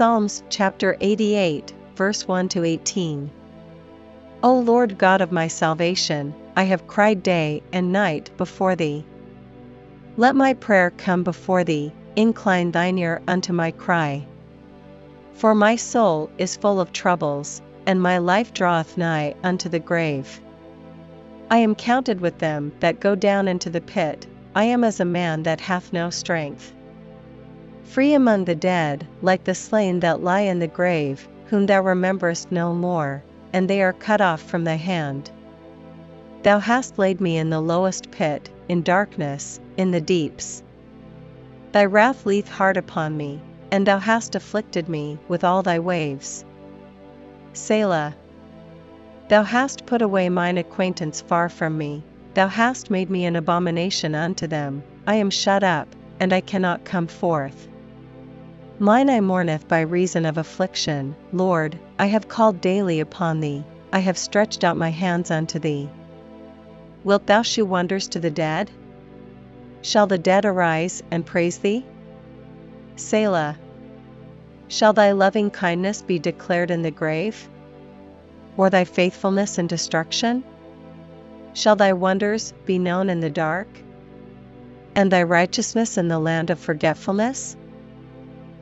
Psalms chapter 88, verse 1 to 18. O Lord God of my salvation, I have cried day and night before thee. Let my prayer come before thee, incline thine ear unto my cry. For my soul is full of troubles, and my life draweth nigh unto the grave. I am counted with them that go down into the pit, I am as a man that hath no strength. Free among the dead, like the slain that lie in the grave, whom thou rememberest no more, and they are cut off from thy hand. Thou hast laid me in the lowest pit, in darkness, in the deeps. Thy wrath leath hard upon me, and thou hast afflicted me with all thy waves. Selah. Thou hast put away mine acquaintance far from me, thou hast made me an abomination unto them, I am shut up, and I cannot come forth. Mine eye mourneth by reason of affliction, Lord, I have called daily upon thee, I have stretched out my hands unto thee. Wilt thou shew wonders to the dead? Shall the dead arise and praise thee? Selah. Shall thy loving kindness be declared in the grave? Or thy faithfulness in destruction? Shall thy wonders be known in the dark? And thy righteousness in the land of forgetfulness?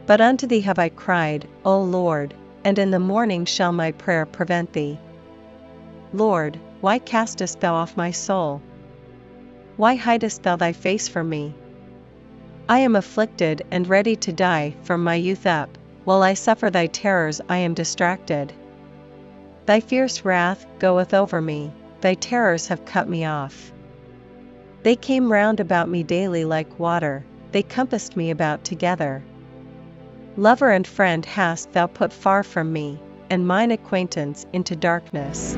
But unto thee have I cried, O Lord, and in the morning shall my prayer prevent thee. Lord, why castest thou off my soul? Why hidest thou thy face from me? I am afflicted and ready to die from my youth up, while I suffer thy terrors I am distracted. Thy fierce wrath goeth over me, thy terrors have cut me off. They came round about me daily like water, they compassed me about together. Lover and friend hast thou put far from me, and mine acquaintance into darkness.